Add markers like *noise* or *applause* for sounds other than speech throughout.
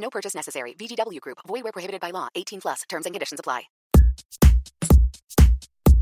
No purchase necessary. VGW Group. Void where prohibited by law. 18 plus. Terms and conditions apply.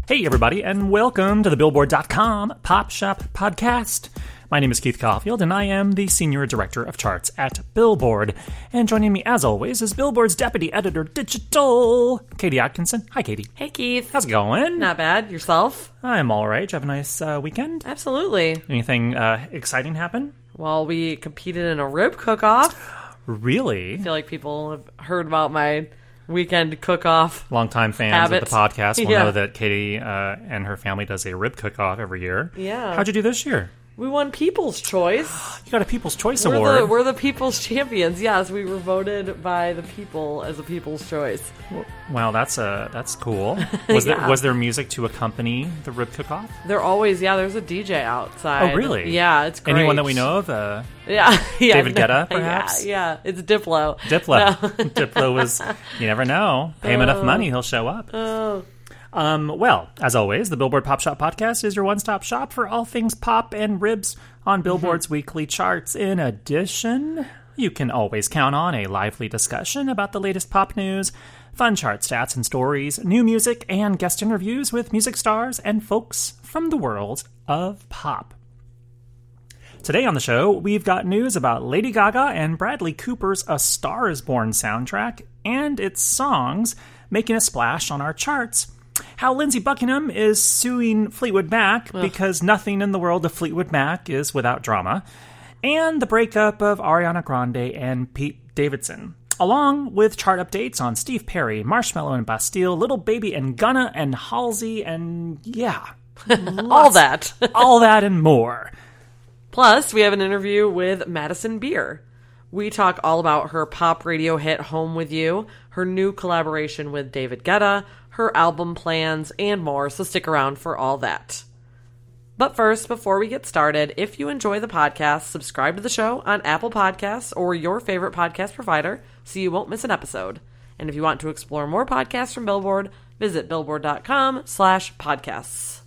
Hey, everybody, and welcome to the Billboard.com Pop Shop Podcast. My name is Keith Caulfield, and I am the Senior Director of Charts at Billboard. And joining me, as always, is Billboard's Deputy Editor Digital, Katie Atkinson. Hi, Katie. Hey, Keith. How's it going? Not bad. Yourself? I'm all right. Did you have a nice uh, weekend? Absolutely. Anything uh, exciting happen? Well, we competed in a rib cook-off. Really? I feel like people have heard about my weekend cook-off. Longtime fans Habit. of the podcast will *laughs* Yeah. know that Katie uh, and her family does a rib cook-off every year. Yeah. How'd you do this year? We won People's Choice. *gasps* You got a People's Choice We're Award. the, we're the People's Champions. Yes, we were voted by the people as a People's Choice. Wow, that's uh, that's cool. *laughs* Was there was there music to accompany the rib cook-off? They're always, yeah, there's a DJ outside. Oh, really? Yeah, it's great. Anyone that we know of? Uh, *laughs* Yeah. yeah David no, Guetta, *laughs* perhaps? Yeah, yeah. It's Diplo. Diplo. Diplo was. You never know. Pay him enough money, he'll show up. Oh. Um, well, as always, the Billboard Pop Shop podcast is your one-stop shop for all things pop and ribs on Billboard's weekly charts. In addition, you can always count on a lively discussion about the latest pop news, fun chart stats and stories, new music, and guest interviews with music stars and folks from the world of pop. Today on the show, we've got news about Lady Gaga and Bradley Cooper's A Star is Born soundtrack and its songs making a splash on our charts. How Lindsey Buckingham is suing Fleetwood Mac because nothing in the world of Fleetwood Mac is without drama. And the breakup of Ariana Grande and Pete Davidson. Along with chart updates on Steve Perry, Marshmello and Bastille, Lil Baby and Gunna and Halsey, and yeah, *laughs* All that. *laughs* all that and more. Plus, we have an interview with Madison Beer. We talk all about her pop radio hit Home With You, her new collaboration with David Guetta, her album plans, and more, so stick around for all that. But first, before we get started, if you enjoy the podcast, subscribe to the show on Apple Podcasts or your favorite podcast provider so you won't miss an episode. And if you want to explore more podcasts from Billboard, visit billboard.com slash podcasts.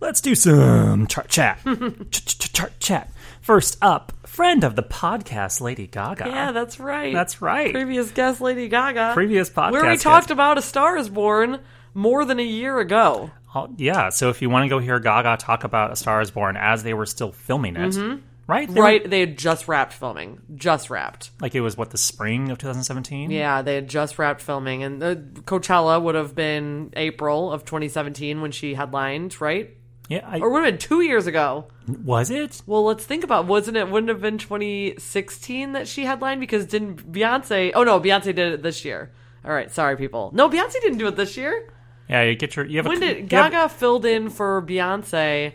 Let's do some chart chat. *laughs* Chart chat. First up, friend of the podcast, Lady Gaga. Yeah, that's right. That's right. Previous guest Lady Gaga. Previous podcast Where we guest. talked about A Star is Born more than a year ago. Oh, yeah, so if you want to go hear Gaga talk about A Star is Born as they were still filming it, mm-hmm. right? They were- right, they had just wrapped filming. Just wrapped. like it was, what, the spring of 2017? Yeah, they had just wrapped filming. And the Coachella would have been April of 2017 when she headlined, right? Yeah, I, Or would have been two years ago. was it? Well, let's think about wasn't it wouldn't have been 2016 that she headlined because didn't Beyonce? Oh no, Beyonce did it this year. All right, sorry people. No, Beyonce didn't do it this year. Yeah, you get your. You have When a, did you have- Gaga filled in for Beyonce?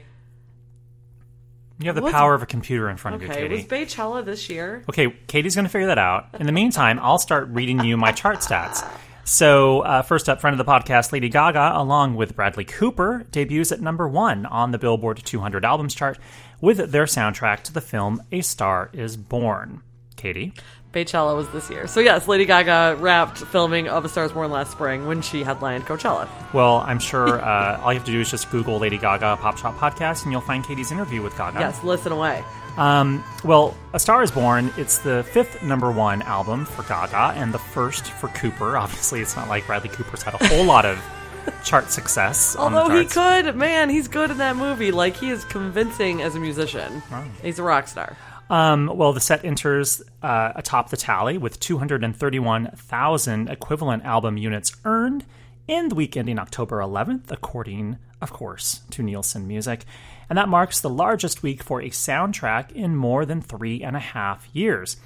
You have the power of a computer in front of you, Okay, Katie. was Beychella this year? Okay, Katie's going to figure that out. In the meantime, I'll start reading you my chart stats. So, uh, first up, friend of the podcast, Lady Gaga, along with Bradley Cooper, debuts at number one on the Billboard 200 albums chart with their soundtrack to the film A Star is Born. Katie? Beychella was this year. So yes, Lady Gaga wrapped filming of A Star Is Born last spring when she headlined Coachella. Well, I'm sure *laughs* uh, all you have to do is just Google Lady Gaga Pop Shop Podcast and you'll find Katie's interview with Gaga. Yes, listen away. Um, well, A Star is Born, it's the fifth number one album for Gaga and the first for Cooper. *laughs* Obviously, it's not like Bradley Cooper's had a whole lot of *laughs* chart success. Although he could, man, he's good in that movie. Like he is convincing as a musician. He's a rock star. Um, well, the set enters uh, atop the tally with 231,000 equivalent album units earned in the week ending October 11th, according, of course, to Nielsen Music. And that marks the largest week for a soundtrack in more than three and a half years.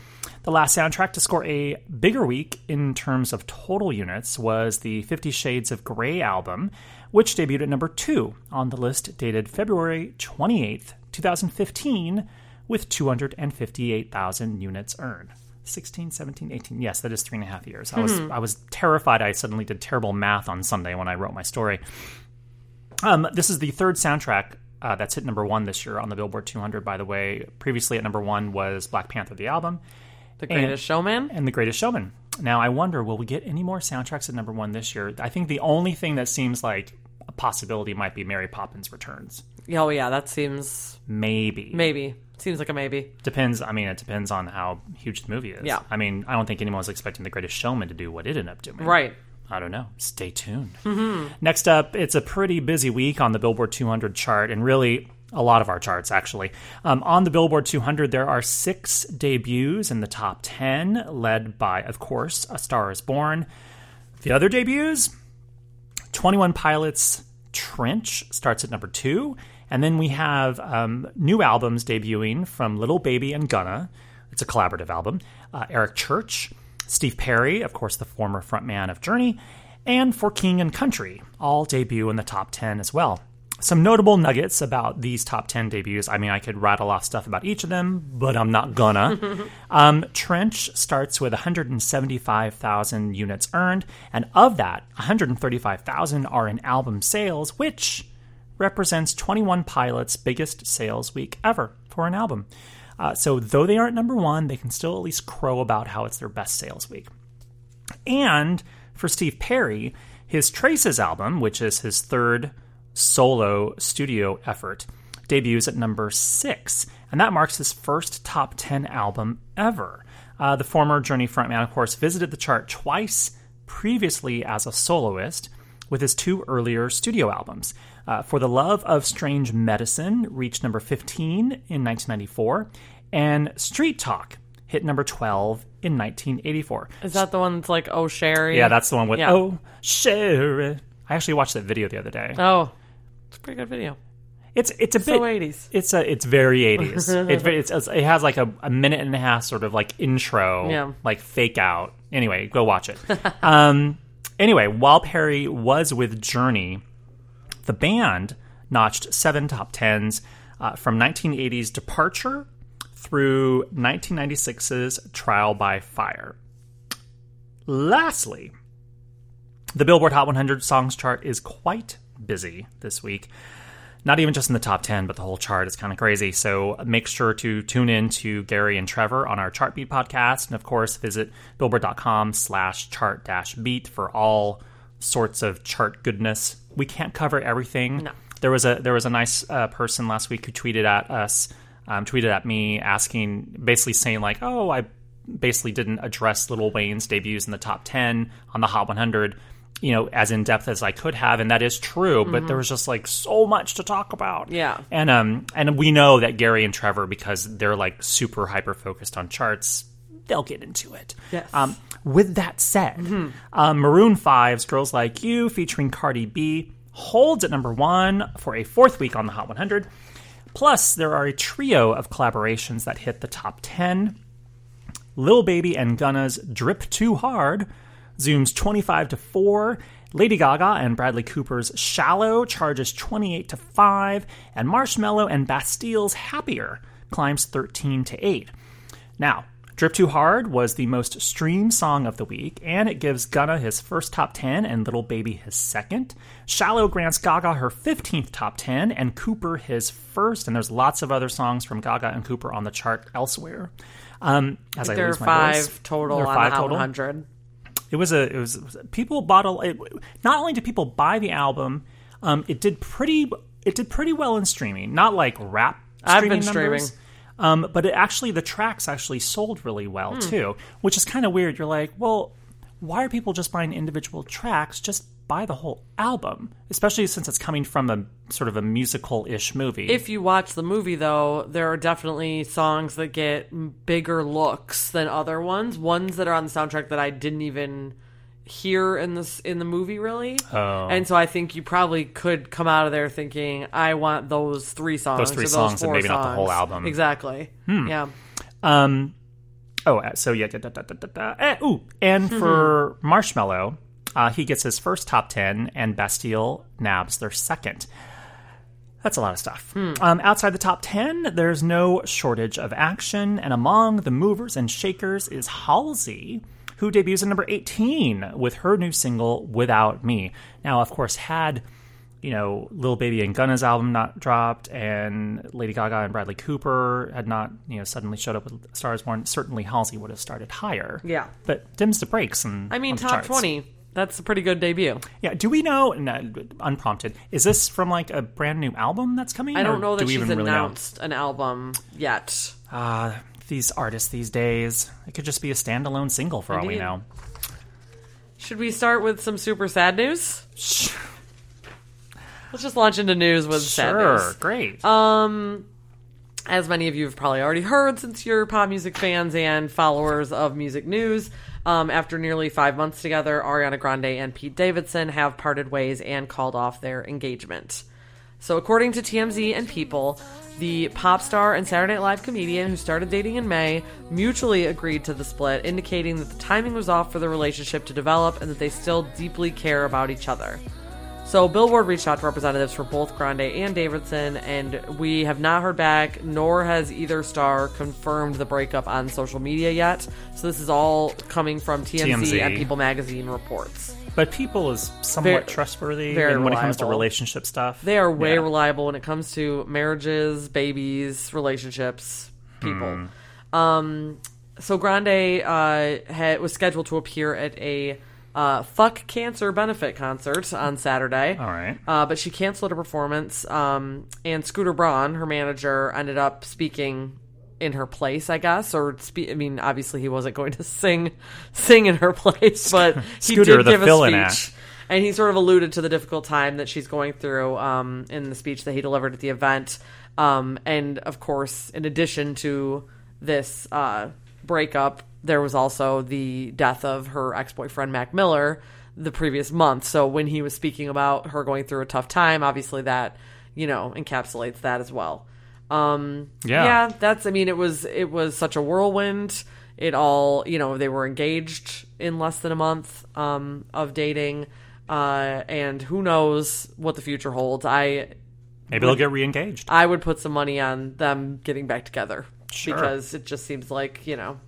The last soundtrack to score a bigger week in terms of total units was the Fifty Shades of Grey album, which debuted at number two on the list dated February 28th, 2015, with 258,000 units earned. 16, 17, 18. Yes, that is three and a half years. I was I was terrified. I suddenly did terrible math on Sunday when I wrote my story. Um, this is the third soundtrack uh, that's hit number one this year on the Billboard 200. By the way, previously at number one was Black Panther the album The Greatest Showman. and The Greatest Showman. Now I wonder, will we get any more soundtracks at number one this year? I think the only thing that seems like a possibility might be Mary Poppins Returns. Oh yeah, that seems Maybe. maybe seems like a maybe. Depends. I mean, it depends on how huge the movie is. Yeah. I mean, I don't think anyone was expecting The Greatest Showman to do what it ended up doing. Right. I don't know. Stay tuned. Next up, it's a pretty busy week on the Billboard 200 chart, and really a lot of our charts, actually. Um, on the Billboard 200, there are six debuts in the top 10, led by, of course, A Star is Born. The other debuts 21 Pilots Trench starts at number two. And then we have um, new albums debuting from Lil Baby and Gunna. It's a collaborative album. Uh, Eric Church, Steve Perry, of course, the former frontman of Journey, and For King and Country, all debut in the top 10 as well. Some notable nuggets about these top 10 debuts. I mean, I could rattle off stuff about each of them, but I'm not gonna. *laughs* um, Trench starts with 175,000 units earned, and of that, 135,000 are in album sales, which represents 21 Pilots' biggest sales week ever for an album. Uh, so, though they aren't number one, they can still at least crow about how it's their best sales week. And for Steve Perry, his Traces album, which is his third solo studio effort, debuts at number six, and that marks his first top 10 album ever. Uh, the former Journey frontman, of course, visited the chart twice previously as a soloist with his two earlier studio albums. Uh, For the Love of Strange Medicine reached number 15 in 1994, and Street Talk hit number 12 in 1984. Is that the one that's like oh Sherrie? Yeah, that's the one with Yeah. Oh Sherrie. I actually watched that video the other day. Oh, it's a pretty good video. It's it's a So bit 80s. It's a it's very 80s. *laughs* it, it's, it's it has like a, a minute and a half sort of like intro, Yeah. like fake out. Anyway, go watch it. *laughs* um, anyway, while Perry was with Journey, the band notched seven top tens uh, from 1980's Departure through 1996's Trial by Fire. Lastly, the Billboard Hot 100 songs chart is quite busy this week. Not even just in the top 10, but the whole chart is kind of crazy. So make sure to tune in to Gary and Trevor on our Chart Beat podcast. And of course, visit billboard.com slash chart dash beat for all sorts of chart goodness. We can't cover everything. No. There was a there was a nice uh, person last week who tweeted at us, um, tweeted at me asking, basically saying like, "Oh, I basically didn't address Lil Wayne's debuts in the top 10 on the Hot 100, you know, as in depth as I could have, and that is true, but there was just like so much to talk about. Mm-hmm. Yeah. And um and we know that Gary and Trevor because they're like super hyper focused on charts, they'll get into it. Yes. Um with that said, um, Maroon 5's Girls Like You featuring Cardi B holds at number 1 for a fourth week on the Hot 100. Plus, there are a trio of collaborations that hit the top 10. Lil Baby and Gunna's Drip Too Hard zooms 25 to 4. Lady Gaga and Bradley Cooper's Shallow charges 28 to 5. And Marshmello and Bastille's Happier climbs 13 to 8. Now, Drip Too Hard was the most streamed song of the week, and it gives Gunna his first top 10 and Lil Baby his second. Shallow grants Gaga her 15th top 10 and Cooper his first, and there's lots of other songs from Gaga and Cooper on the chart elsewhere. Um, as I, there are lose my five voice. total There are five the Hot total. 100. It was a it was, people bought a it, not only did people buy the album, um, it did pretty it did pretty well in streaming. Not like rap. I've been numbers, streaming. Um, but it actually the tracks actually sold really Hmm. well too, which is kind of weird. You're like, well, why are people just buying individual tracks? Just buy the whole album, especially since it's coming from a sort of a musical ish movie. If you watch the movie, though, there are definitely songs that get bigger looks than other ones. Ones that are on the soundtrack that I didn't even hear in this in the movie, really. Oh. And so I think you probably could come out of there thinking, "I want those three songs, Those three songs and four maybe not the whole songs." album. Hmm. Exactly. Yeah. Um, oh, uh, so yeah, da, da, da, da, da. Eh, ooh, and *laughs* for Marshmello, uh, he gets his first top ten, and Bastille nabs their second. That's a lot of stuff. Um, outside the top 10, there's no shortage of action, and among the movers and shakers is Halsey, who debuts at number 18 with her new single, Without Me. Now, of course, had, you know, Lil Baby and Gunna's album not dropped, and Lady Gaga and Bradley Cooper had not, you know, suddenly showed up with Stars Born, certainly Halsey would have started higher. Yeah. But dims the brakes. And I mean, top charts. twenty. That's a pretty good debut. Yeah. Do we know, no, unprompted, is this from like a brand new album that's coming? I don't know do that we she's even really know? announced an album yet. Ah, these artists these days. It could just be a standalone single for all we Indeed. know. Should we start with some super sad news? Let's just launch into news with sad Sure, news. great. Um, as many of you have probably already heard, since you're pop music fans and followers of music news, um, after nearly five months together, Ariana Grande and Pete Davidson have parted ways and called off their engagement. So, according to TMZ and People, the pop star and Saturday Night Live comedian who started dating in May mutually agreed to the split, indicating that the timing was off for the relationship to develop and that they still deeply care about each other. So Billboard reached out to representatives for both Grande and Davidson, and we have not heard back, nor has either star confirmed the breakup on social media yet. So this is all coming from TMZ, TMZ. and People Magazine reports. but People is somewhat Very- trustworthy very when it comes to relationship stuff. They are way Yeah. reliable when it comes to marriages, babies, relationships, people. Hmm. Um, so Grande uh, had, was scheduled to appear at a uh, Fuck Cancer benefit concert on Saturday. All right. Uh, but she canceled her performance, um, and Scooter Braun, her manager, ended up speaking in her place, I guess, or spe- I mean, obviously he wasn't going to *laughs* sing sing in her place, but he Scooter, did give a speech. And he sort of alluded to the difficult time that she's going through um, in the speech that he delivered at the event. Um, and of course, in addition to this uh, breakup, there was also the death of her ex boyfriend, Mac Miller, the previous month. So when he was speaking about her going through a tough time, obviously that, you know, encapsulates that as well. Um, Yeah. yeah, that's. I mean, it was it was such a whirlwind. It all, you know, they were engaged in less than a month um, of dating, uh, and who knows what the future holds. I Maybe they'll get re-engaged. I would put some money on them getting back together Sure. because it just seems like you know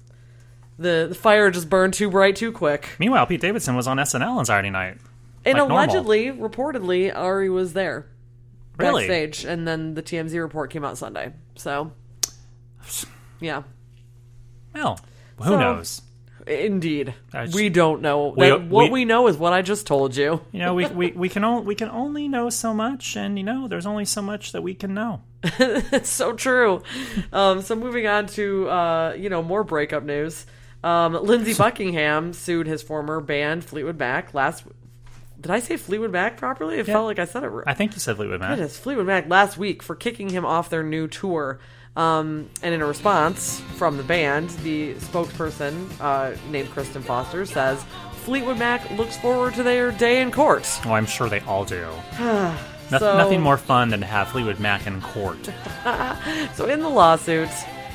the the fire just burned too bright too quick. Meanwhile, Pete Davidson was on SNL on Saturday night. And Like normal. allegedly, reportedly, Ari was there Really? backstage, and then the TMZ report came out Sunday. So, yeah. Well, who So- knows? Indeed, just- we don't know. We- That- what we- we, know is what I just told you. You know, we, we, we can only we can only know so much, and you know, there's only so much that we can know. *laughs* it's so true. Um, so moving on to uh, you know more breakup news. Um, Lindsey Buckingham sued his former band Fleetwood Mac last. Did I say Fleetwood Mac properly? It felt like I said it. I think you said Fleetwood Mac. Goodness, Fleetwood Mac last week for kicking him off their new tour. Um, and in a response from the band, the spokesperson uh, named Kristen Foster says Fleetwood Mac looks forward to their day in court. Oh, I'm sure they all do. *sighs* No- So- Nothing more fun than to have Fleetwood Mac in court. *laughs* So in the lawsuit,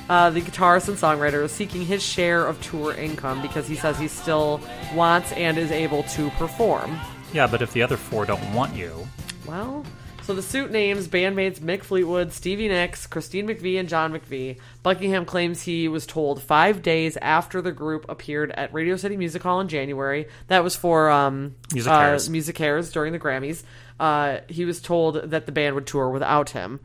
uh, the guitarist and songwriter is seeking his share of tour income because he says he still wants and is able to perform. Yeah, but if the other four don't want you, Well, so the suit names bandmates Mick Fleetwood, Stevie Nicks, Christine McVie, and John McVie. Buckingham claims he was told five days after the group appeared at Radio City Music Hall in January. That was for um, Music uh, Music during the Grammys. Uh, he was told that the band would tour without him.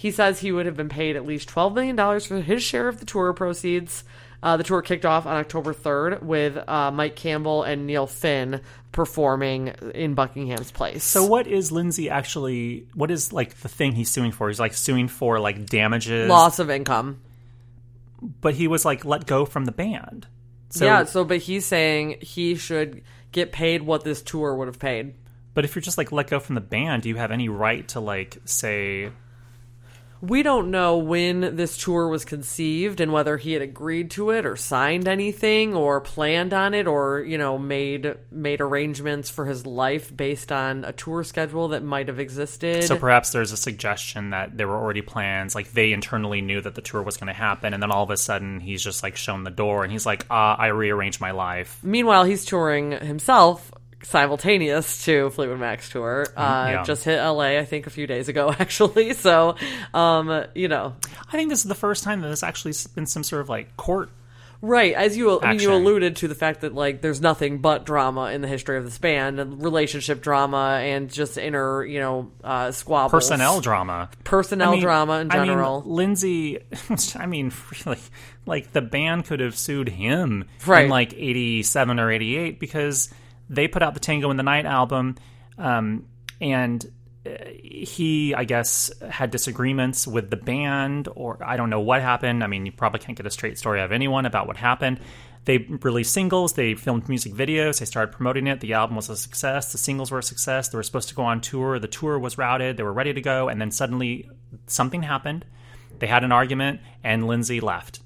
He says he would have been paid at least $12 million for his share of the tour proceeds. Uh, the tour kicked off on October 3rd with uh, Mike Campbell and Neil Finn performing in Buckingham's place. So what is Lindsey actually? What is like the thing he's suing for? He's like suing for like damages. loss of income. but he was like let go from the band. So, yeah, so but he's saying he should get paid what this tour would have paid. But if you're just like let go from the band, do you have any right to like say We don't know when this tour was conceived and whether he had agreed to it or signed anything or planned on it or, you know, made made arrangements for his life based on a tour schedule that might have existed. so perhaps there's a suggestion that there were already plans, like they internally knew that the tour was going to happen, and then all of a sudden he's just like shown the door and he's like, uh, I rearranged my life. Meanwhile, he's touring himself simultaneous to Fleetwood Mac's tour. Uh, yeah. Just hit LA, I think, a few days ago, *laughs* actually. So, um, you know, I think this is the first time that there's actually been some sort of like court. right as you, I mean, you alluded to the fact that like there's nothing but drama in the history of this band, and relationship drama, and just inner, you know, uh, squabbles, personnel drama. personnel I mean- drama in I mean, general. Lindsey, *laughs* I mean, really, like the band could have sued him Right. in like 87 or 88 because they put out the Tango in the Night album. Um, and uh, he, I guess, had disagreements with the band, or I don't know what happened. I mean, you probably can't get a straight story out of anyone about what happened. They released singles, they filmed music videos, they started promoting it. The album was a success, the singles were a success. They were supposed to go on tour, the tour was routed, they were ready to go, and then suddenly something happened. They had an argument, and Lindsey left.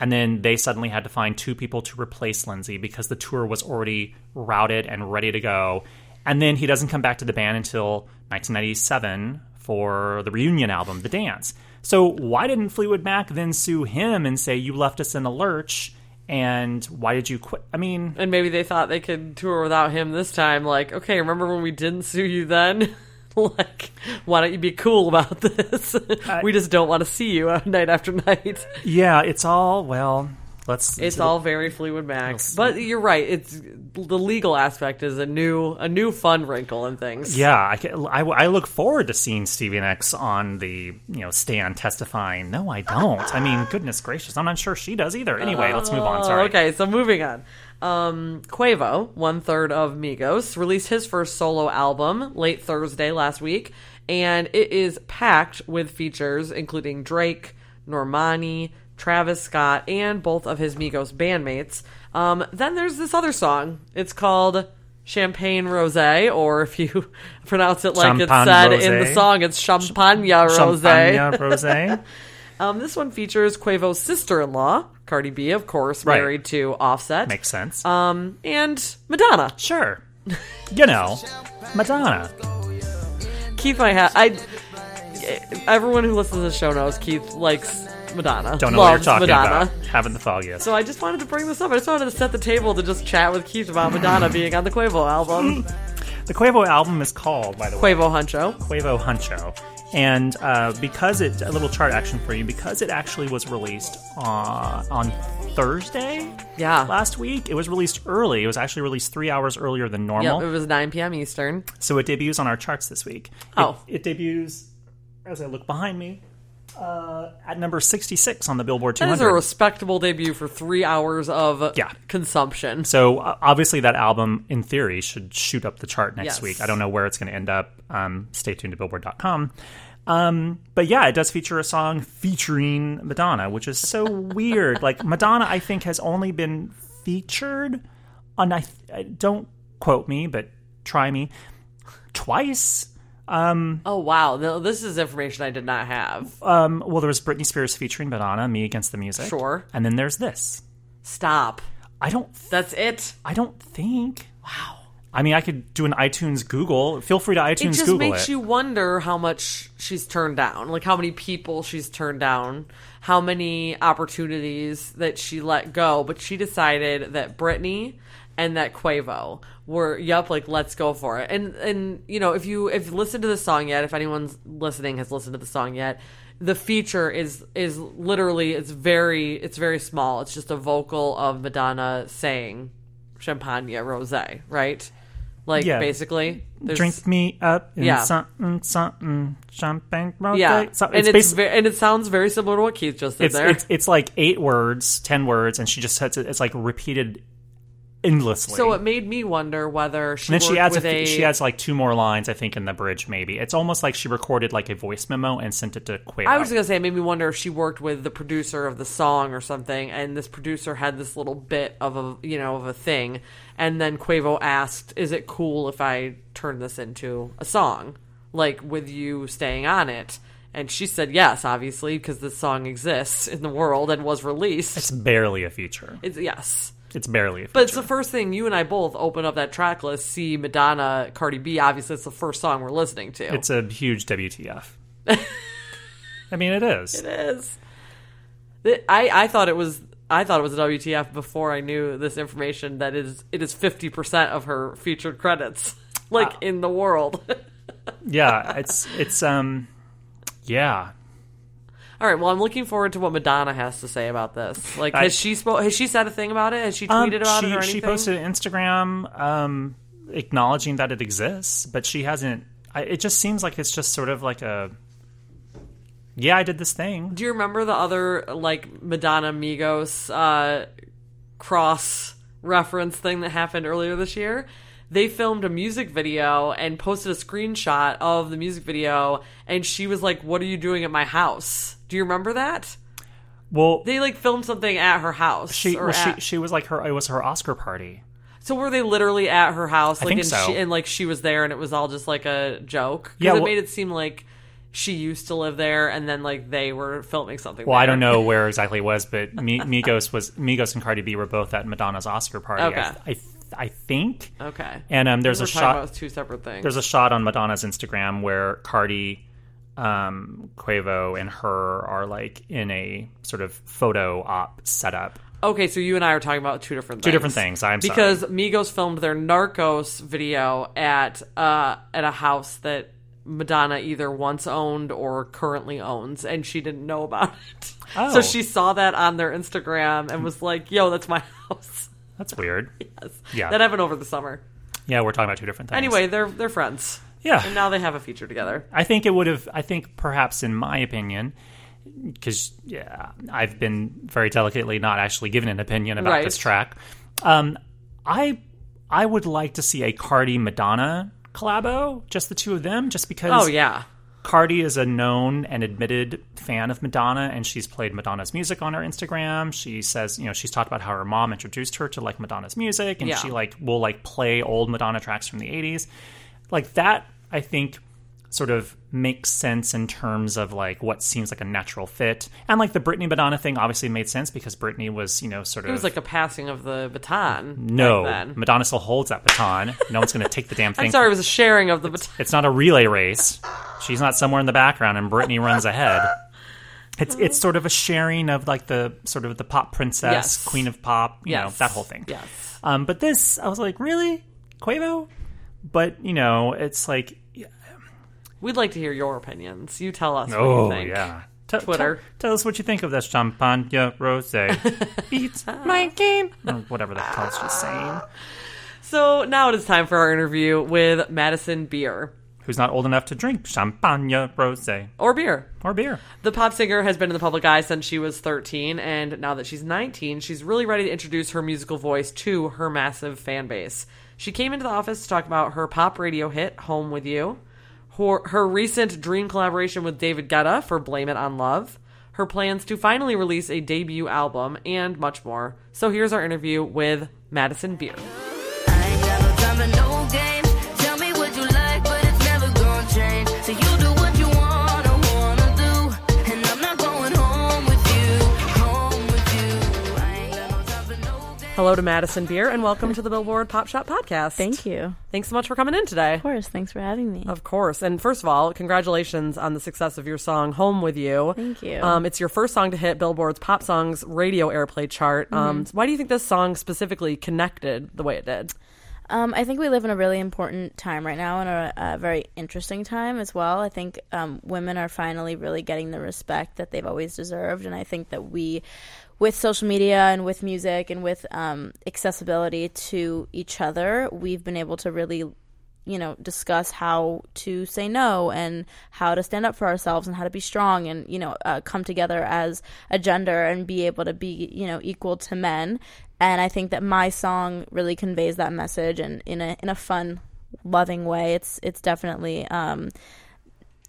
And then they suddenly had to find two people to replace Lindsey because the tour was already routed and ready to go. And then he doesn't come back to the band until 1997 for the reunion album, The Dance. So why didn't Fleetwood Mac then sue him and say, You left us in a lurch? And why did you quit? I mean, and maybe they thought they could tour without him this time. Like, okay, remember when we didn't sue you then? *laughs* *laughs* like, why don't you be cool about this? Uh, we just don't want to see you uh, night after night. yeah, it's all, well, let's. It's all very Fleetwood Mac, but you're right. It's the legal aspect is a new a new fun wrinkle in things. Yeah, I, can- I, I look forward to seeing Stevie Nicks on the you know stand testifying. No, I don't. I mean, goodness gracious, I'm not sure she does either. Anyway, let's move on. Sorry. Oh, Okay, so moving on. Um, Quavo, one third of Migos, released his first solo album late Thursday last week, and it is packed with features including Drake, Normani, Travis Scott, and both of his Migos bandmates. Um, then there's this other song. It's called Champagne Rosé, or if you *laughs* pronounce it like it's said in the song, it's Champagne Rosé. Champagne rosé. *laughs* Um, this one features Quavo's sister-in-law, Cardi B, of course, Right. married to Offset, Makes sense. um, and Madonna. sure. You know, Madonna. Keith, I have I. Everyone who listens to the show knows Keith likes Madonna. Don't know what you're loves talking Madonna. about. Haven't the foggiest. So I just wanted to bring this up. I just wanted to set the table to just chat with Keith about Madonna *clears throat* being on the Quavo album. the Quavo album is called, by the way, Quavo Huncho. Quavo Huncho. And uh, because it, a little chart action for you, because it actually was released uh, on Thursday Yeah. last week, it was released early. It was actually released three hours earlier than normal. Yep, it was 9 p.m. Eastern. So it debuts on our charts this week. Oh. It, it debuts, as I look behind me, uh, at number 66 on the Billboard That is 200. a respectable debut for three hours of Yeah. consumption. so uh, obviously that album, in theory, should shoot up the chart next Yes. week. I don't know where it's going to end up. Um, stay tuned to Billboard.com. Um, but yeah, it does feature a song featuring Madonna, which is so *laughs* weird. Like Madonna, I think has only been featured on. I, I don't quote me, but try me twice. Oh wow, this is information I did not have. Um, well, there was Britney Spears featuring Madonna, "Me Against the Music." Sure. And then there's this. Stop. I don't. That's it. I don't think. Wow. I mean, I could do an iTunes Google. Feel free to iTunes Google. it just Google makes it. you wonder how much she's turned down like how many people she's turned down how many opportunities that she let go but she decided that Britney and that Quavo were yep like let's go for it and and you know if you if you listen to the song yet if anyone's listening has listened to the song yet the feature is is literally it's very it's very small it's just a vocal of Madonna saying champagne rosé right like Yeah. basically Drink me up in Yeah. something, something, champagne. rosé. Yeah, So and it's, ve- and it sounds very similar to what Keith just did it's, there. it's it's like eight words, ten words, and she just says it. It's like repeated endlessly. So it made me wonder whether she and then she adds a, with a, she adds like two more lines, I think, in the bridge. Maybe it's almost like she recorded like a voice memo and sent it to Quavo. I was gonna say it made me wonder if she worked with the producer of the song or something, and this producer had this little bit of a you know of a thing, and then Quavo asked, "Is it cool if I turn this into a song, like with you staying on it?" And she said yes, obviously, because this song exists in the world and was released. It's barely a feature. It's yes. It's barely a. But it's the first thing you and I both open up that track list, see Madonna, Cardi B. Obviously, it's the first song we're listening to. It's a huge WTF. *laughs* I mean, it is. It is. It- I I thought it was I thought it was a WTF before I knew this information that is it is fifty percent of her featured credits, *laughs* like in the world. *laughs* Yeah, it's it's um, yeah. All right. Well, I'm looking forward to what Madonna has to say about this. Like, I- has she spo- has she said a thing about it? Has she tweeted Um, about she, it or anything? She posted an Instagram um, acknowledging that it exists, but she hasn't. I, it just seems like it's just sort of like a. Yeah, I did this thing. Do you remember the other like Madonna Migos uh, cross reference thing that happened earlier this year? They filmed a music video and posted a screenshot of the music video, and she was like, "What are you doing at my house?" Do you remember that? Well, They like filmed something at her house. she well, she at- she was like her. It was her Oscar party. so were they literally at her house? I Like, think and, so. she, and like she was there, and it was all just like a joke. Yeah, it made it seem like she used to live there, and then like they were filming something. Well, I don't know where *laughs* exactly it was, but Mi- Migos was Migos and Cardi B were both at Madonna's Oscar party. Okay. I, I, I think. Okay. And um, there's a shot. about two separate things. There's a shot on Madonna's Instagram where Cardi, um, Quavo, and her are like in a sort of photo op setup. Okay, so you and I are talking about two different things. Two different things. I'm sorry. because Migos filmed their Narcos video at uh at a house that Madonna either once owned or currently owns, and she didn't know about it. Oh. So she saw that on their Instagram and was like, "Yo, that's my *laughs* house." That's weird. *laughs* Yeah. That happened over the summer. Yeah, we're talking about two different things. Anyway, they're they're friends. Yeah. and now they have a feature together. I think it would have. I think perhaps, in my opinion, because yeah, I've been very delicately not actually given an opinion about Right. this track. Um, I I would like to see a Cardi Madonna collabo, just the two of them, just because. Oh yeah, Cardi is a known and admitted fan of Madonna, and she's played Madonna's music on her Instagram. She says, you know, she's talked about how her mom introduced her to like Madonna's music, and Yeah. she like will like play old Madonna tracks from the '80s. Like that, I think, sort of makes sense in terms of like what seems like a natural fit, and like the Britney Madonna thing obviously made sense because Britney was, you know, sort of it was like a passing of the baton. no, then. Madonna still holds that baton. No one's going to take the damn *laughs* thing. I'm sorry, it was a sharing of the baton. It's not a relay race. She's not somewhere in the background and Britney runs ahead. It's it's sort of a sharing of like the sort of the pop princess, Yes. queen of pop, you know, that whole thing. Yes. Um, but this, I was like, really, Quavo? But you know, it's like, We'd like to hear your opinions. You tell us what oh you think. yeah. T- Twitter. Tell, tell us what you think of this champagne rose. *laughs* Beats my *laughs* game, or whatever the hell she's saying. So now it is time for our interview with Madison Beer. Who's not old enough to drink champagne rose Or beer. or beer? The pop singer has been in the public eye since she was 13, and now that she's 19, she's really ready to introduce her musical voice to her massive fan base. She came into the office to talk about her pop radio hit, Home With You, her, her recent dream collaboration with David Guetta for Blame It on Love, her plans to finally release a debut album, and much more. So here's our interview with Madison Beer. Hello to Madison Beer, and welcome to the Billboard Pop Shop Podcast. Thank you. Thanks so much for coming in today. Of course. Thanks for having me. Of course. And first of all, congratulations on the success of your song Home With You. Thank you. Um, it's your first song to hit Billboard's Pop Songs radio airplay chart. Um, Mm-hmm. why do you think this song specifically connected the way it did? Um, I think we live in a really important time right now and a, a very interesting time as well. I think um, women are finally really getting the respect that they've always deserved. And I think that we, with social media and with music and with um, accessibility to each other, we've been able to really you know discuss how to say no and how to stand up for ourselves and how to be strong and you know uh, come together as a gender and be able to be you know equal to men and I think that my song really conveys that message and in a in a fun, loving way. It's it's definitely um,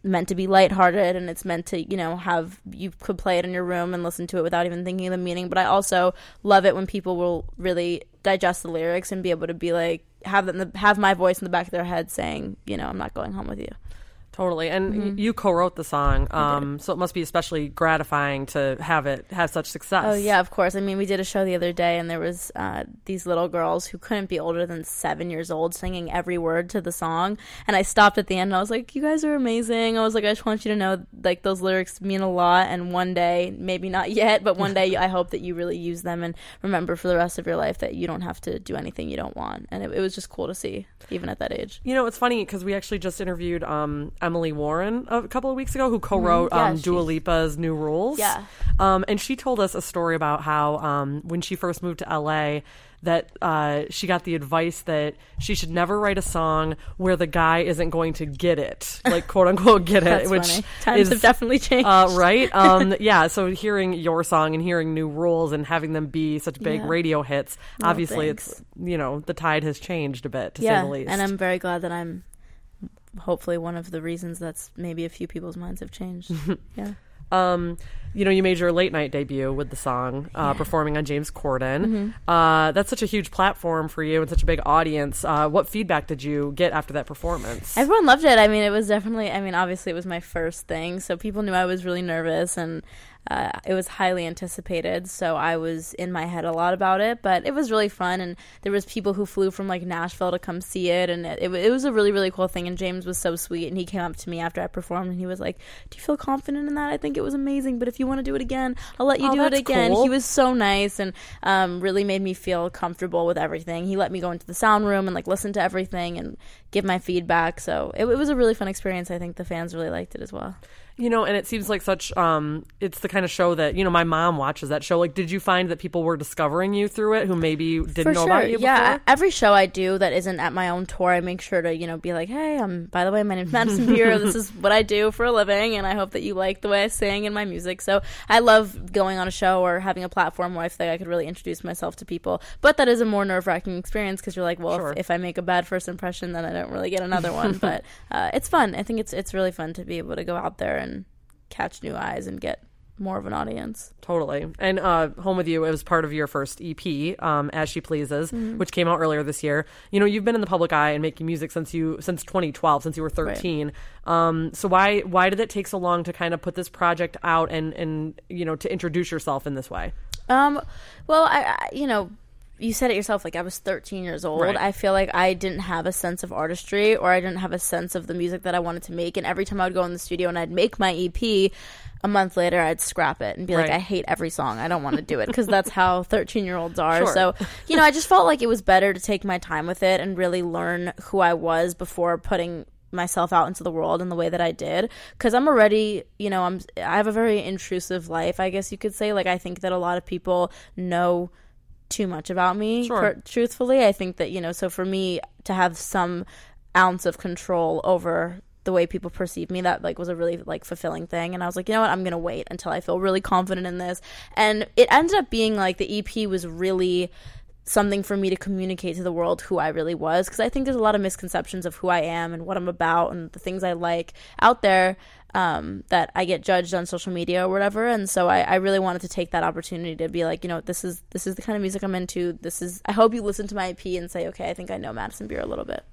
meant to be lighthearted and it's meant to you know have you could play it in your room and listen to it without even thinking of the meaning. But I also love it when people will really digest the lyrics and be able to be like have them have my voice in the back of their head saying you know I'm not going home with you. Totally. And you co-wrote the song, um, so it must be especially gratifying to have it have such success. Oh yeah, of course. I mean, we did a show the other day, and there was uh, these little girls who couldn't be older than seven years old singing every word to the song. And I stopped at the end, and I was like, "You guys are amazing." I was like, "I just want you to know, like those lyrics mean a lot, and one day, maybe not *laughs* yet, but one day, *laughs* I hope that you really use them and remember for the rest of your life that you don't have to do anything you don't want." And it, it was just cool to see, even at that age. You know, it's funny because we actually just interviewed um, Emily Warren a couple of weeks ago, who co-wrote Mhm. Yeah, um, Dua Lipa's "New Rules." Yeah. um, and she told us a story about how um, when she first moved to LA, that uh, she got the advice that she should never write a song where the guy isn't going to get it, like quote unquote get *laughs* it, which funny. Times is have definitely changed. uh, right? *laughs* Um, yeah. So hearing your song and hearing new rules and having them be such big Yeah. radio hits, No, obviously thanks. it's you know the tide has changed a bit to yeah, say the least. and I'm very glad that I'm hopefully one of the reasons that's maybe a few people's minds have changed. *laughs* yeah. Um, you know, you made your late night debut with the song, uh, performing on James Corden. Mm-hmm. Uh, that's such a huge platform for you and such a big audience. Uh, what feedback did you get after that performance? Everyone loved it. I mean, it was definitely. I mean, obviously, it was my first thing, so people knew I was really nervous, and uh, it was highly anticipated. So I was in my head a lot about it, but it was really fun. And there was people who flew from like Nashville to come see it, and it, it, it was a really really cool thing. And James was so sweet, and he came up to me after I performed, and he was like, "Do you feel confident in that? I think it was amazing, but if you want to do it again, I'll let you Oh, do it again." cool. He was so nice and um, really made me feel comfortable with everything. He let me go into the sound room and like listen to everything and give my feedback. So it, it was a really fun experience. I think the fans really liked it as well. You know, and it seems like such. Um, it's the kind of show that you know. My mom watches that show. Like, did you find that people were discovering you through it who maybe didn't For know sure, about you yeah. before? Every show I do that isn't at my own tour, I make sure to you know be like, hey, um, by the way, my name's Madison *laughs* Beer. this is what I do for a living, and I hope that you like the way I sing and my music. So I love going on a show or having a platform where I feel like I could really introduce myself to people. But that is a more nerve wracking experience because you're like, well, Sure. if, if I make a bad first impression, then I don't really get another one. *laughs* but uh, it's fun. I think it's it's really fun to be able to go out there and catch new eyes and get more of an audience. Totally. And uh, Home with You, it was part of your first EP, um, As She Pleases, Mm-hmm. which came out earlier this year. You know, you've been in the public eye and making music since you since 2012, since you were 13. Um, so why why did it take so long to kind of put this project out and and you know to introduce yourself in this way? Um, well, I, I you know, you said it yourself. Like I was 13 years old. Right. I feel like I didn't have a sense of artistry, or I didn't have a sense of the music that I wanted to make. And every time I would go in the studio and I'd make my EP, a month later I'd scrap it and be like, I hate every song. I don't want to do it because that's how *laughs* 13 year olds are. Sure. So, you know, I just felt like it was better to take my time with it and really learn who I was before putting myself out into the world in the way that I did cuz I'm already, you know, I'm I have a very intrusive life, I guess you could say. Like I think that a lot of people know too much about me Sure. truthfully. I think that, you know, so for me to have some ounce of control over the way people perceive me that like was a really like fulfilling thing. And I was like you know what? I'm going to wait until I feel really confident in this. And it ended up being like the EP was really something for me to communicate to the world who I really was. Because I think there's a lot of misconceptions of who I am and what I'm about and the things I like out there um, that I get judged on social media or whatever and so I, I really wanted to take that opportunity to be like you know this is this is the kind of music I'm into this is I hope you listen to my EP and say okay I think I know Madison Beer a little bit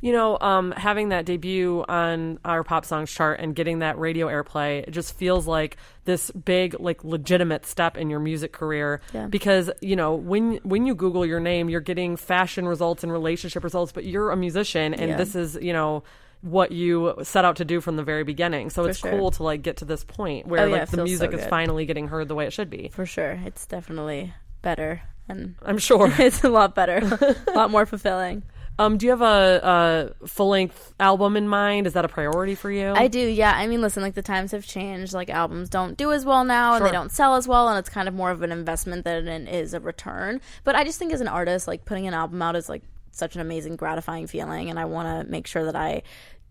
You know, um, having that debut on our pop songs chart and getting that radio airplay, it just feels like this big, like legitimate step in your music career. Yeah. Because you know, when when you Google your name, you're getting fashion results and relationship results, but you're a musician, and Yeah. this is you know what you set out to do from the very beginning. So For it's sure. cool to like get to this point where Oh, yeah, like the music so is finally getting heard the way it should be. for sure it's definitely better and I'm sure. *laughs* it's a lot better *laughs* a lot more fulfilling um, do you have a, a full length album in mind? Is that a priority for you? I do, yeah. I mean, listen, like the times have changed. Like albums don't do as well now, and they don't sell as well, and it's kind of more of an investment than it is a return. But I just think as an artist, like putting an album out is like such an amazing, gratifying feeling, and I want to make sure that I,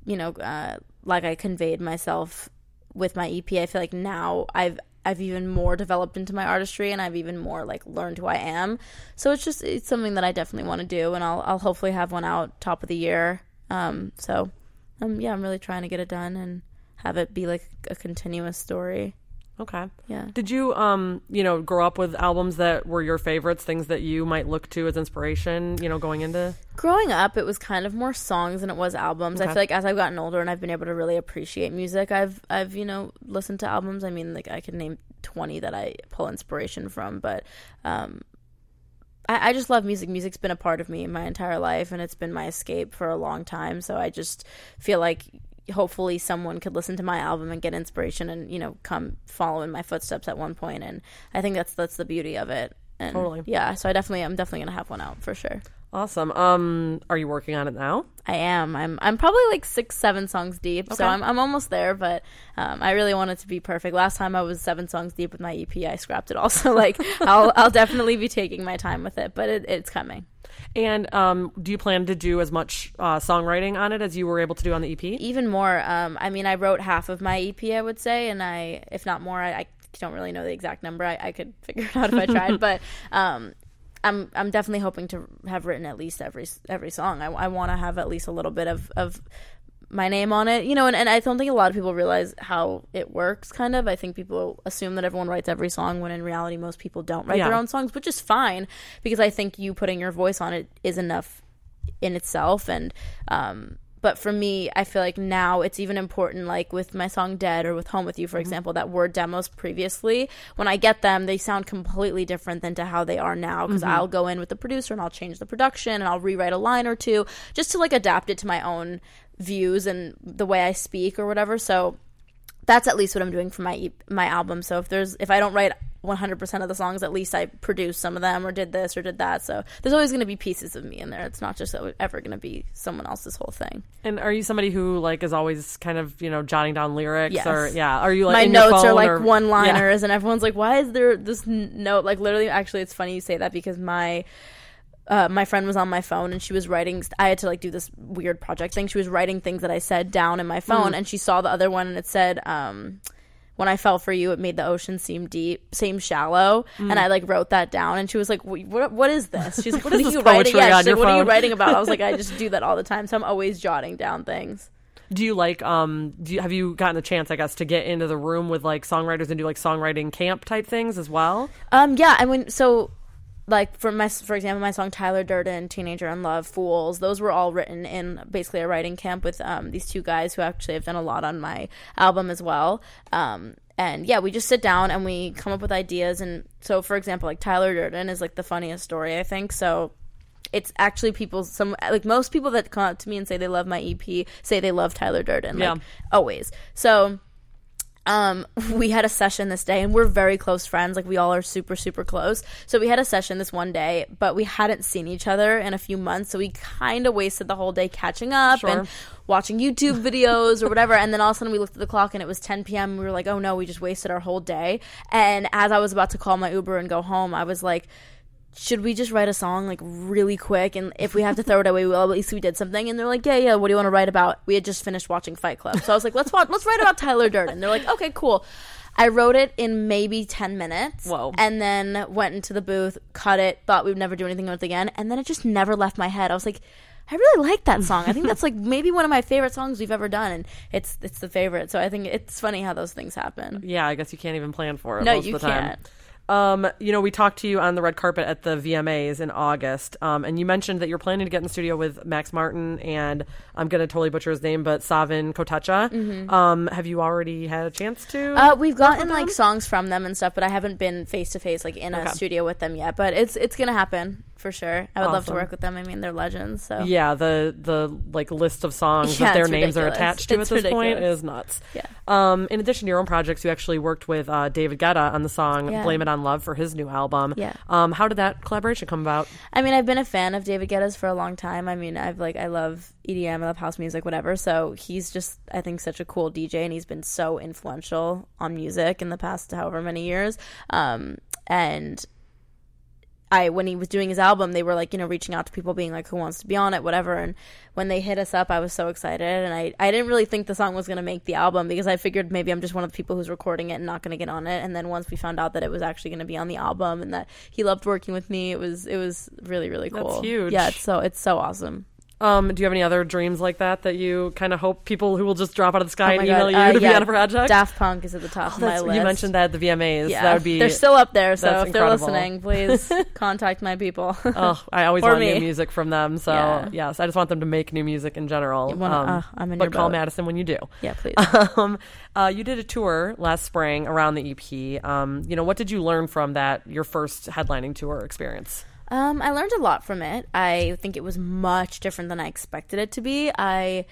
you know, uh, like I conveyed myself with my EP. I feel like now I've I've even more developed into my artistry and I've even more like learned who I am. So it's just it's something that I definitely want to do and I'll I'll hopefully have one out top of the year. Um so um yeah, I'm really trying to get it done and have it be like a continuous story. Okay. Yeah. Did you, um, you know, grow up with albums that were your favorites, things that you might look to as inspiration, you know, going into? Growing up, it was kind of more songs than it was albums. I feel like as I've gotten older and I've been able to really appreciate music, I've I've you know listened to albums. I mean, like I could name twenty that I pull inspiration from, but um, I, I just love music. Music's been a part of me my entire life, and it's been my escape for a long time. So I just feel like hopefully someone could listen to my album and get inspiration, and you know come follow in my footsteps at one. And I think that's that's the beauty of it. And Totally. yeah, so I definitely I'm definitely gonna have one out for sure. Awesome. Um, are you working on it now? I am. I'm. I'm probably like six, seven songs deep. So I'm. I'm almost there. But um, I really want it to be perfect. Last time I was seven songs deep with my EP. I scrapped it. Also, *laughs* like I'll. I'll definitely be taking my time with it. But it, it's coming. And um, do you plan to do as much uh, songwriting on it as you were able to do on the EP? Even more. Um. I mean, I wrote half of my EP. I would say, and I, if not more, I, I don't really know the exact number. I, I could *laughs* figure it out if I tried. *laughs* but um. I'm I'm definitely hoping to have written at least every every song. I, I want to have at least a little bit of, of my name on it, you know. And, and I don't think a lot of people realize how it works. Kind of, I think people assume that everyone writes every song when in reality most people don't write their own songs, which is fine because I think you putting your voice on it is enough in itself. And um, but for me, I feel like now it's even important, like with my song "Dead" or with "Home with You," for example, that were demos previously. When I get them, they sound completely different than to how they are now because Mhm. I'll go in with the producer and I'll change the production and I'll rewrite a line or two just to like adapt it to my own views and the way I speak or whatever. So that's at least what I'm doing for my my album. So if there's if I don't write 100% of the songs, at least I produced some of them or did this or did that. So there's always going to be pieces of me in there. It's not just ever going to be someone else's whole thing. And are you somebody who like is always kind of you know jotting down lyrics Yes. or yeah? Are you like my notes are like or- one Yeah. liners and everyone's like why is there this note like literally actually it's funny you say that because my uh, my friend was on my phone and she was writing i had to like do this weird project thing she was writing things that i said down in my phone Mm. and she saw the other one and it said um when I fell for you, it made the ocean seem deep, seem shallow, Mm. and I like wrote that down. And she was like, "What? What is this?" She's like, What *laughs* "What, is are you writing? Yeah, on she's your like, "What are you writing about?" I was like, "I just do that all the time, so I'm always jotting down things." Do you like um do you, have you gotten the chance I guess to get into the room with like songwriters and do like songwriting camp type things as well? Um, yeah, I mean, so like for my for example, my song Tyler Durden, Teenager in Love, Fools, those were all written in basically a writing camp with um these two guys who actually have done a lot on my album as well. Um, and yeah, we just sit down and we come up with ideas. And so, for example, like Tyler Durden is like the funniest story I think. So it's actually people some like most people that come up to me and say they love my EP say they love Tyler Durden. Like, Yeah. always. So um *laughs* we had a session this day and we're very close friends. Like we all are super super close. So we had a session this one day but we hadn't seen each other in a few months. So we kind of wasted the whole day catching up Sure. and watching youtube *laughs* videos or whatever. And then all of a sudden we looked at the clock and it was 10 p.m and we were like oh no we just wasted our whole day. And as i was about to call my uber and go home i was like should we just write a song like really quick and if we have to throw it away well at least we did something and they're like yeah yeah what do you want to write about we had just finished watching fight club so i was like let's watch let's write about tyler durden they're like okay cool i wrote it in maybe 10 minutes Whoa. and then went into the booth cut it thought we would never do anything with it again and then it just never left my head i was like I really like that song. I think that's like maybe one of my favorite songs we've ever done, and it's it's the favorite. So I think it's funny how those things happen. Yeah, I guess you can't even plan for it. No, most you of the time. can't. Um, you know, we talked to you on the red carpet at the VMAs in August, um, and you mentioned that you're planning to get in the studio with Max Martin and I'm going to totally butcher his name, but Savan Kotecha. Mhm. Um, have you already had a chance to? Uh, we've gotten like songs from them and stuff, but I haven't been face to face like in a Okay. studio with them yet. But it's it's gonna happen for sure. I would love to work with them. I mean, they're legends. So Yeah, the the like list of songs *laughs* Yeah, that their names are attached to It's at this point is nuts. Yeah. Um, in addition to your own projects, you actually worked with uh, David Guetta on the song Yeah. "Blame It on Love" for his new album. Yeah. Um, how did that collaboration come about? I mean, I've been a fan of David Guetta's for a long time. I mean, I've like I love EDM, I love house music, whatever. So he's just I think such a cool DJ, and he's been so influential on music in the past however many years. Um, and I when he was doing his album, they were like you know reaching out to people, being like, who wants to be on it, whatever. And when they hit us up, I was so excited, and I I didn't really think the song was gonna make the album because I figured maybe I'm just one of the people who's recording it and not gonna get on it. And then once we found out that it was actually gonna be on the album and that he loved working with me, it was it was really really cool. That's huge. Yeah, it's so it's so awesome. Um, do you have any other dreams like that that you kind of hope people who will just drop out of the sky Oh and email God. you Uh, to yeah, be on a project? Daft Punk is at the top Oh, of my list. You mentioned that at the VMAs. Yeah, That would be they're still up there. So if they're listening, please *laughs* contact my people. oh, I always *laughs* want new music from them. So Yeah. yes, I just want them to make new music in general. Wanna- uh, I'm in but call boat. Madison when you do. Yeah, please. *laughs* Um, uh, you did a tour last spring around the EP. Um, you know, what did you learn from that? Your first headlining tour experience. Um, I learned a lot from it. I think it was much different than I expected it to be. I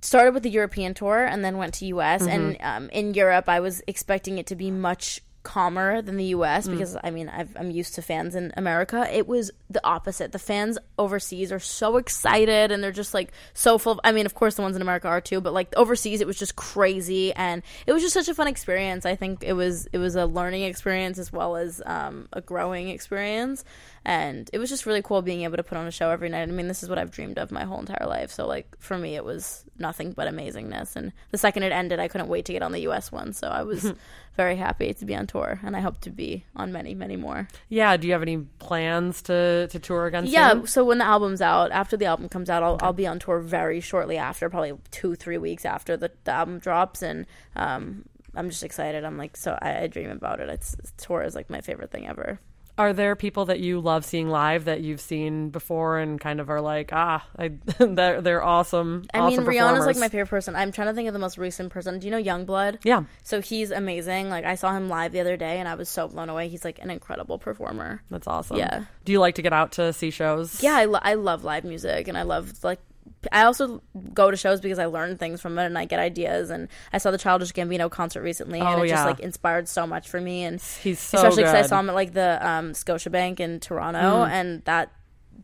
started with the European tour and then went to US. And um, in Europe, I was expecting it to be much calmer than the US because I mean I've, I'm used to fans in America. It was the opposite. The fans overseas are so excited and they're just like so full. Of, I mean, of course, the ones in America are too, but like overseas, it was just crazy and it was just such a fun experience. I think it was it was a learning experience as well as um, a growing experience. And it was just really cool being able to put on a show every night. I mean, this is what I've dreamed of my whole entire life. So, like, for me, it was nothing but amazingness. And the second it ended, I couldn't wait to get on the US one. So, I was *laughs* very happy to be on tour. And I hope to be on many, many more. Yeah. Do you have any plans to to tour again? Yeah, soon? so when the album's out, after the album comes out, I'll, I'll be on tour very shortly after, probably two, three weeks after the, the album drops. And um, I'm just excited. I'm like, so I, I dream about it. It's tour is like my favorite thing ever. Are there people that you love seeing live that you've seen before and kind of are like, ah, I, *laughs* they're they're awesome. I awesome mean, Rihanna's like my favorite person. I'm trying to think of the most recent person. Do you know YUNGBLUD? Yeah. So he's amazing. Like I saw him live the other day, and I was so blown away. He's like an incredible performer. That's awesome. Yeah. Do you like to get out to see shows? Yeah, I, lo- I love live music, and I love like. I also go to shows because I learn things from it and I get ideas. And I saw the Childish Gambino concert recently, and Oh, it yeah. just like inspired so much for me. And He's so especially because I saw him at like the um, Scotiabank in Toronto, Mm. and that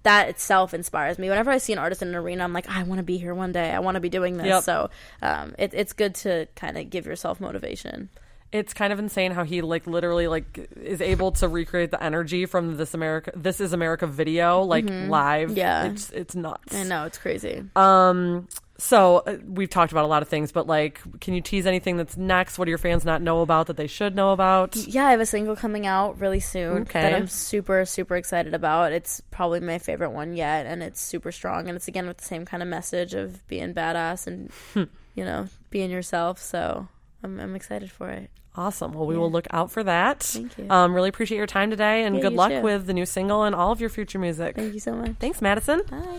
that itself inspires me. Whenever I see an artist in an arena, I'm like, I want to be here one day. I want to be doing this. Yep. So um, it, it's good to kind of give yourself motivation. It's kind of insane how he like literally like is able to recreate the energy from this America this is America video like live. Mm-hmm. Yeah. It's it's nuts. I know it's crazy. Um so uh, we've talked about a lot of things, but like can you tease anything that's next? What do your fans not know about that they should know about? Yeah, I have a single coming out really soon Okay. that I'm super, super excited about. It's probably my favorite one yet, and it's super strong. And it's again with the same kind of message of being badass and, Hmm. you know, being yourself. So I'm, I'm excited for it. Awesome. Well, we will look out for that. Thank you. Um, really appreciate your time today, and Yeah, good luck too. with the new single and all of your future music. Thank you so much. Thanks, Madison. Bye.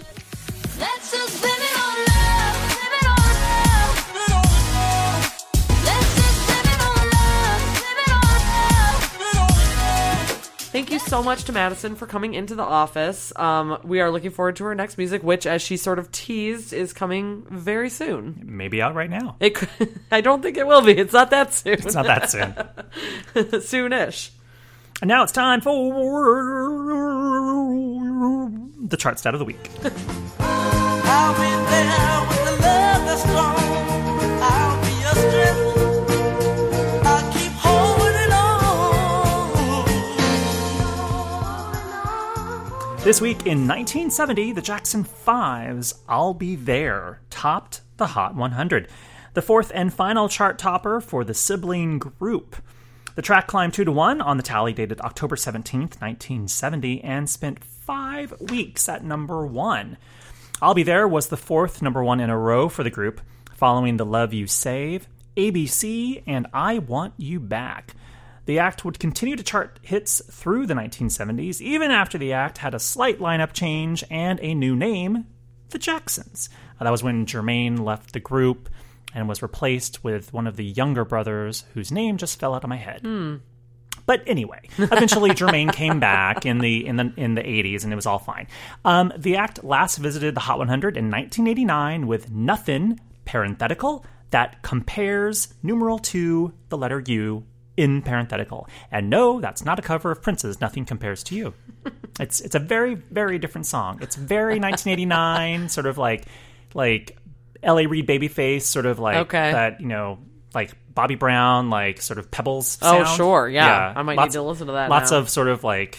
Thank you so much to Madison for coming into the office. Um, we are looking forward to her next music, which, as she sort of teased, is coming very soon. Maybe out right now. It, could, *laughs* I don't think it will be. It's not that soon. It's not that soon. *laughs* Soonish. And now it's time for the chart stat of the week. *laughs* This week in 1970, the Jackson 5's I'll Be There topped the Hot 100, the fourth and final chart topper for the sibling group. The track climbed 2 to 1 on the tally dated October 17th, 1970, and spent five weeks at number 1. I'll Be There was the fourth number 1 in a row for the group, following The Love You Save, ABC, and I Want You Back. The act would continue to chart hits through the 1970s, even after the act had a slight lineup change and a new name, the Jacksons. Uh, that was when Jermaine left the group and was replaced with one of the younger brothers whose name just fell out of my head. But anyway, eventually Jermaine came back in the in the in the 80s and it was all fine. Um, the act last visited the Hot 100 in 1989 with Nothing parenthetical that compares numeral to the letter U in parenthetical. And no, that's not a cover of Prince's Nothing Compares to You. *laughs* It's it's a very very different song. It's very 1989 *laughs* sort of like like L.A. Reid Babyface sort of like Okay. that you know like Bobby Brown like sort of Pebbles. Oh, sure, yeah. I might need lots, to listen to that Lots now. of sort of like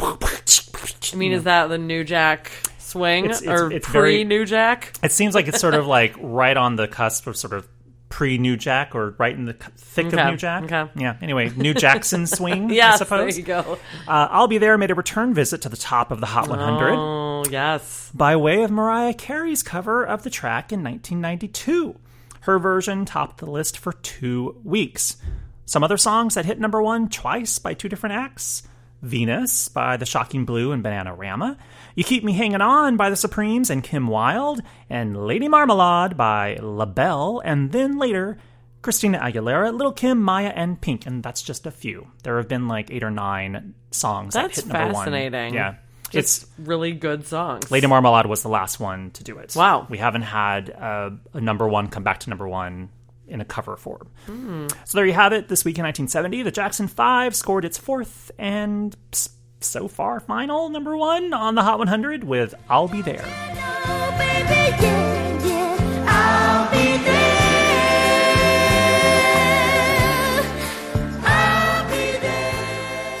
I mean, is that the New Jack swing It's- it's- or pre New Jack? It seems like it's sort of *laughs* like right on the cusp of sort of pre New Jack or right in the thick Okay, of New Jack. okay. Yeah. Anyway, New Jackson *laughs* swing, I suppose. there you go. Uh, I'll be there made a return visit to the top of the Hot 100 Oh, yes. by way of Mariah Carey's cover of the track in 1992. Her version topped the list for two weeks. Some other songs that hit number one twice by two different acts Venus by The Shocking Blue and Bananarama, You Keep Me Hanging On by The Supremes and Kim Wilde, and Lady Marmalade by LaBelle, and then later, Christina Aguilera, Little Kim, Mya, and Pink. And that's just a few. There have been like eight or nine songs That's that hit number fascinating. one. Yeah. Just really good songs. Lady Marmalade was the last one to do it. Wow. We haven't had uh, a number one come back to number one in a cover form. Hmm. So there you have it. This week in 1970, the Jackson 5 scored its fourth and s- so far final number one on the Hot 100 with I'll Be There.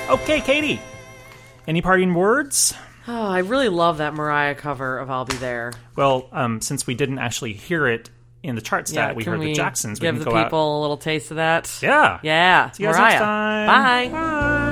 Okay, Katie. Any parting words? Oh, I really love that Mariah cover of "I'll Be There." Well, um, since we didn't actually hear it in the chart stat, we can heard the Jacksons. We Give can the go out- people a little taste of that. Yeah. yeah. See you Mariah. next time. Bye.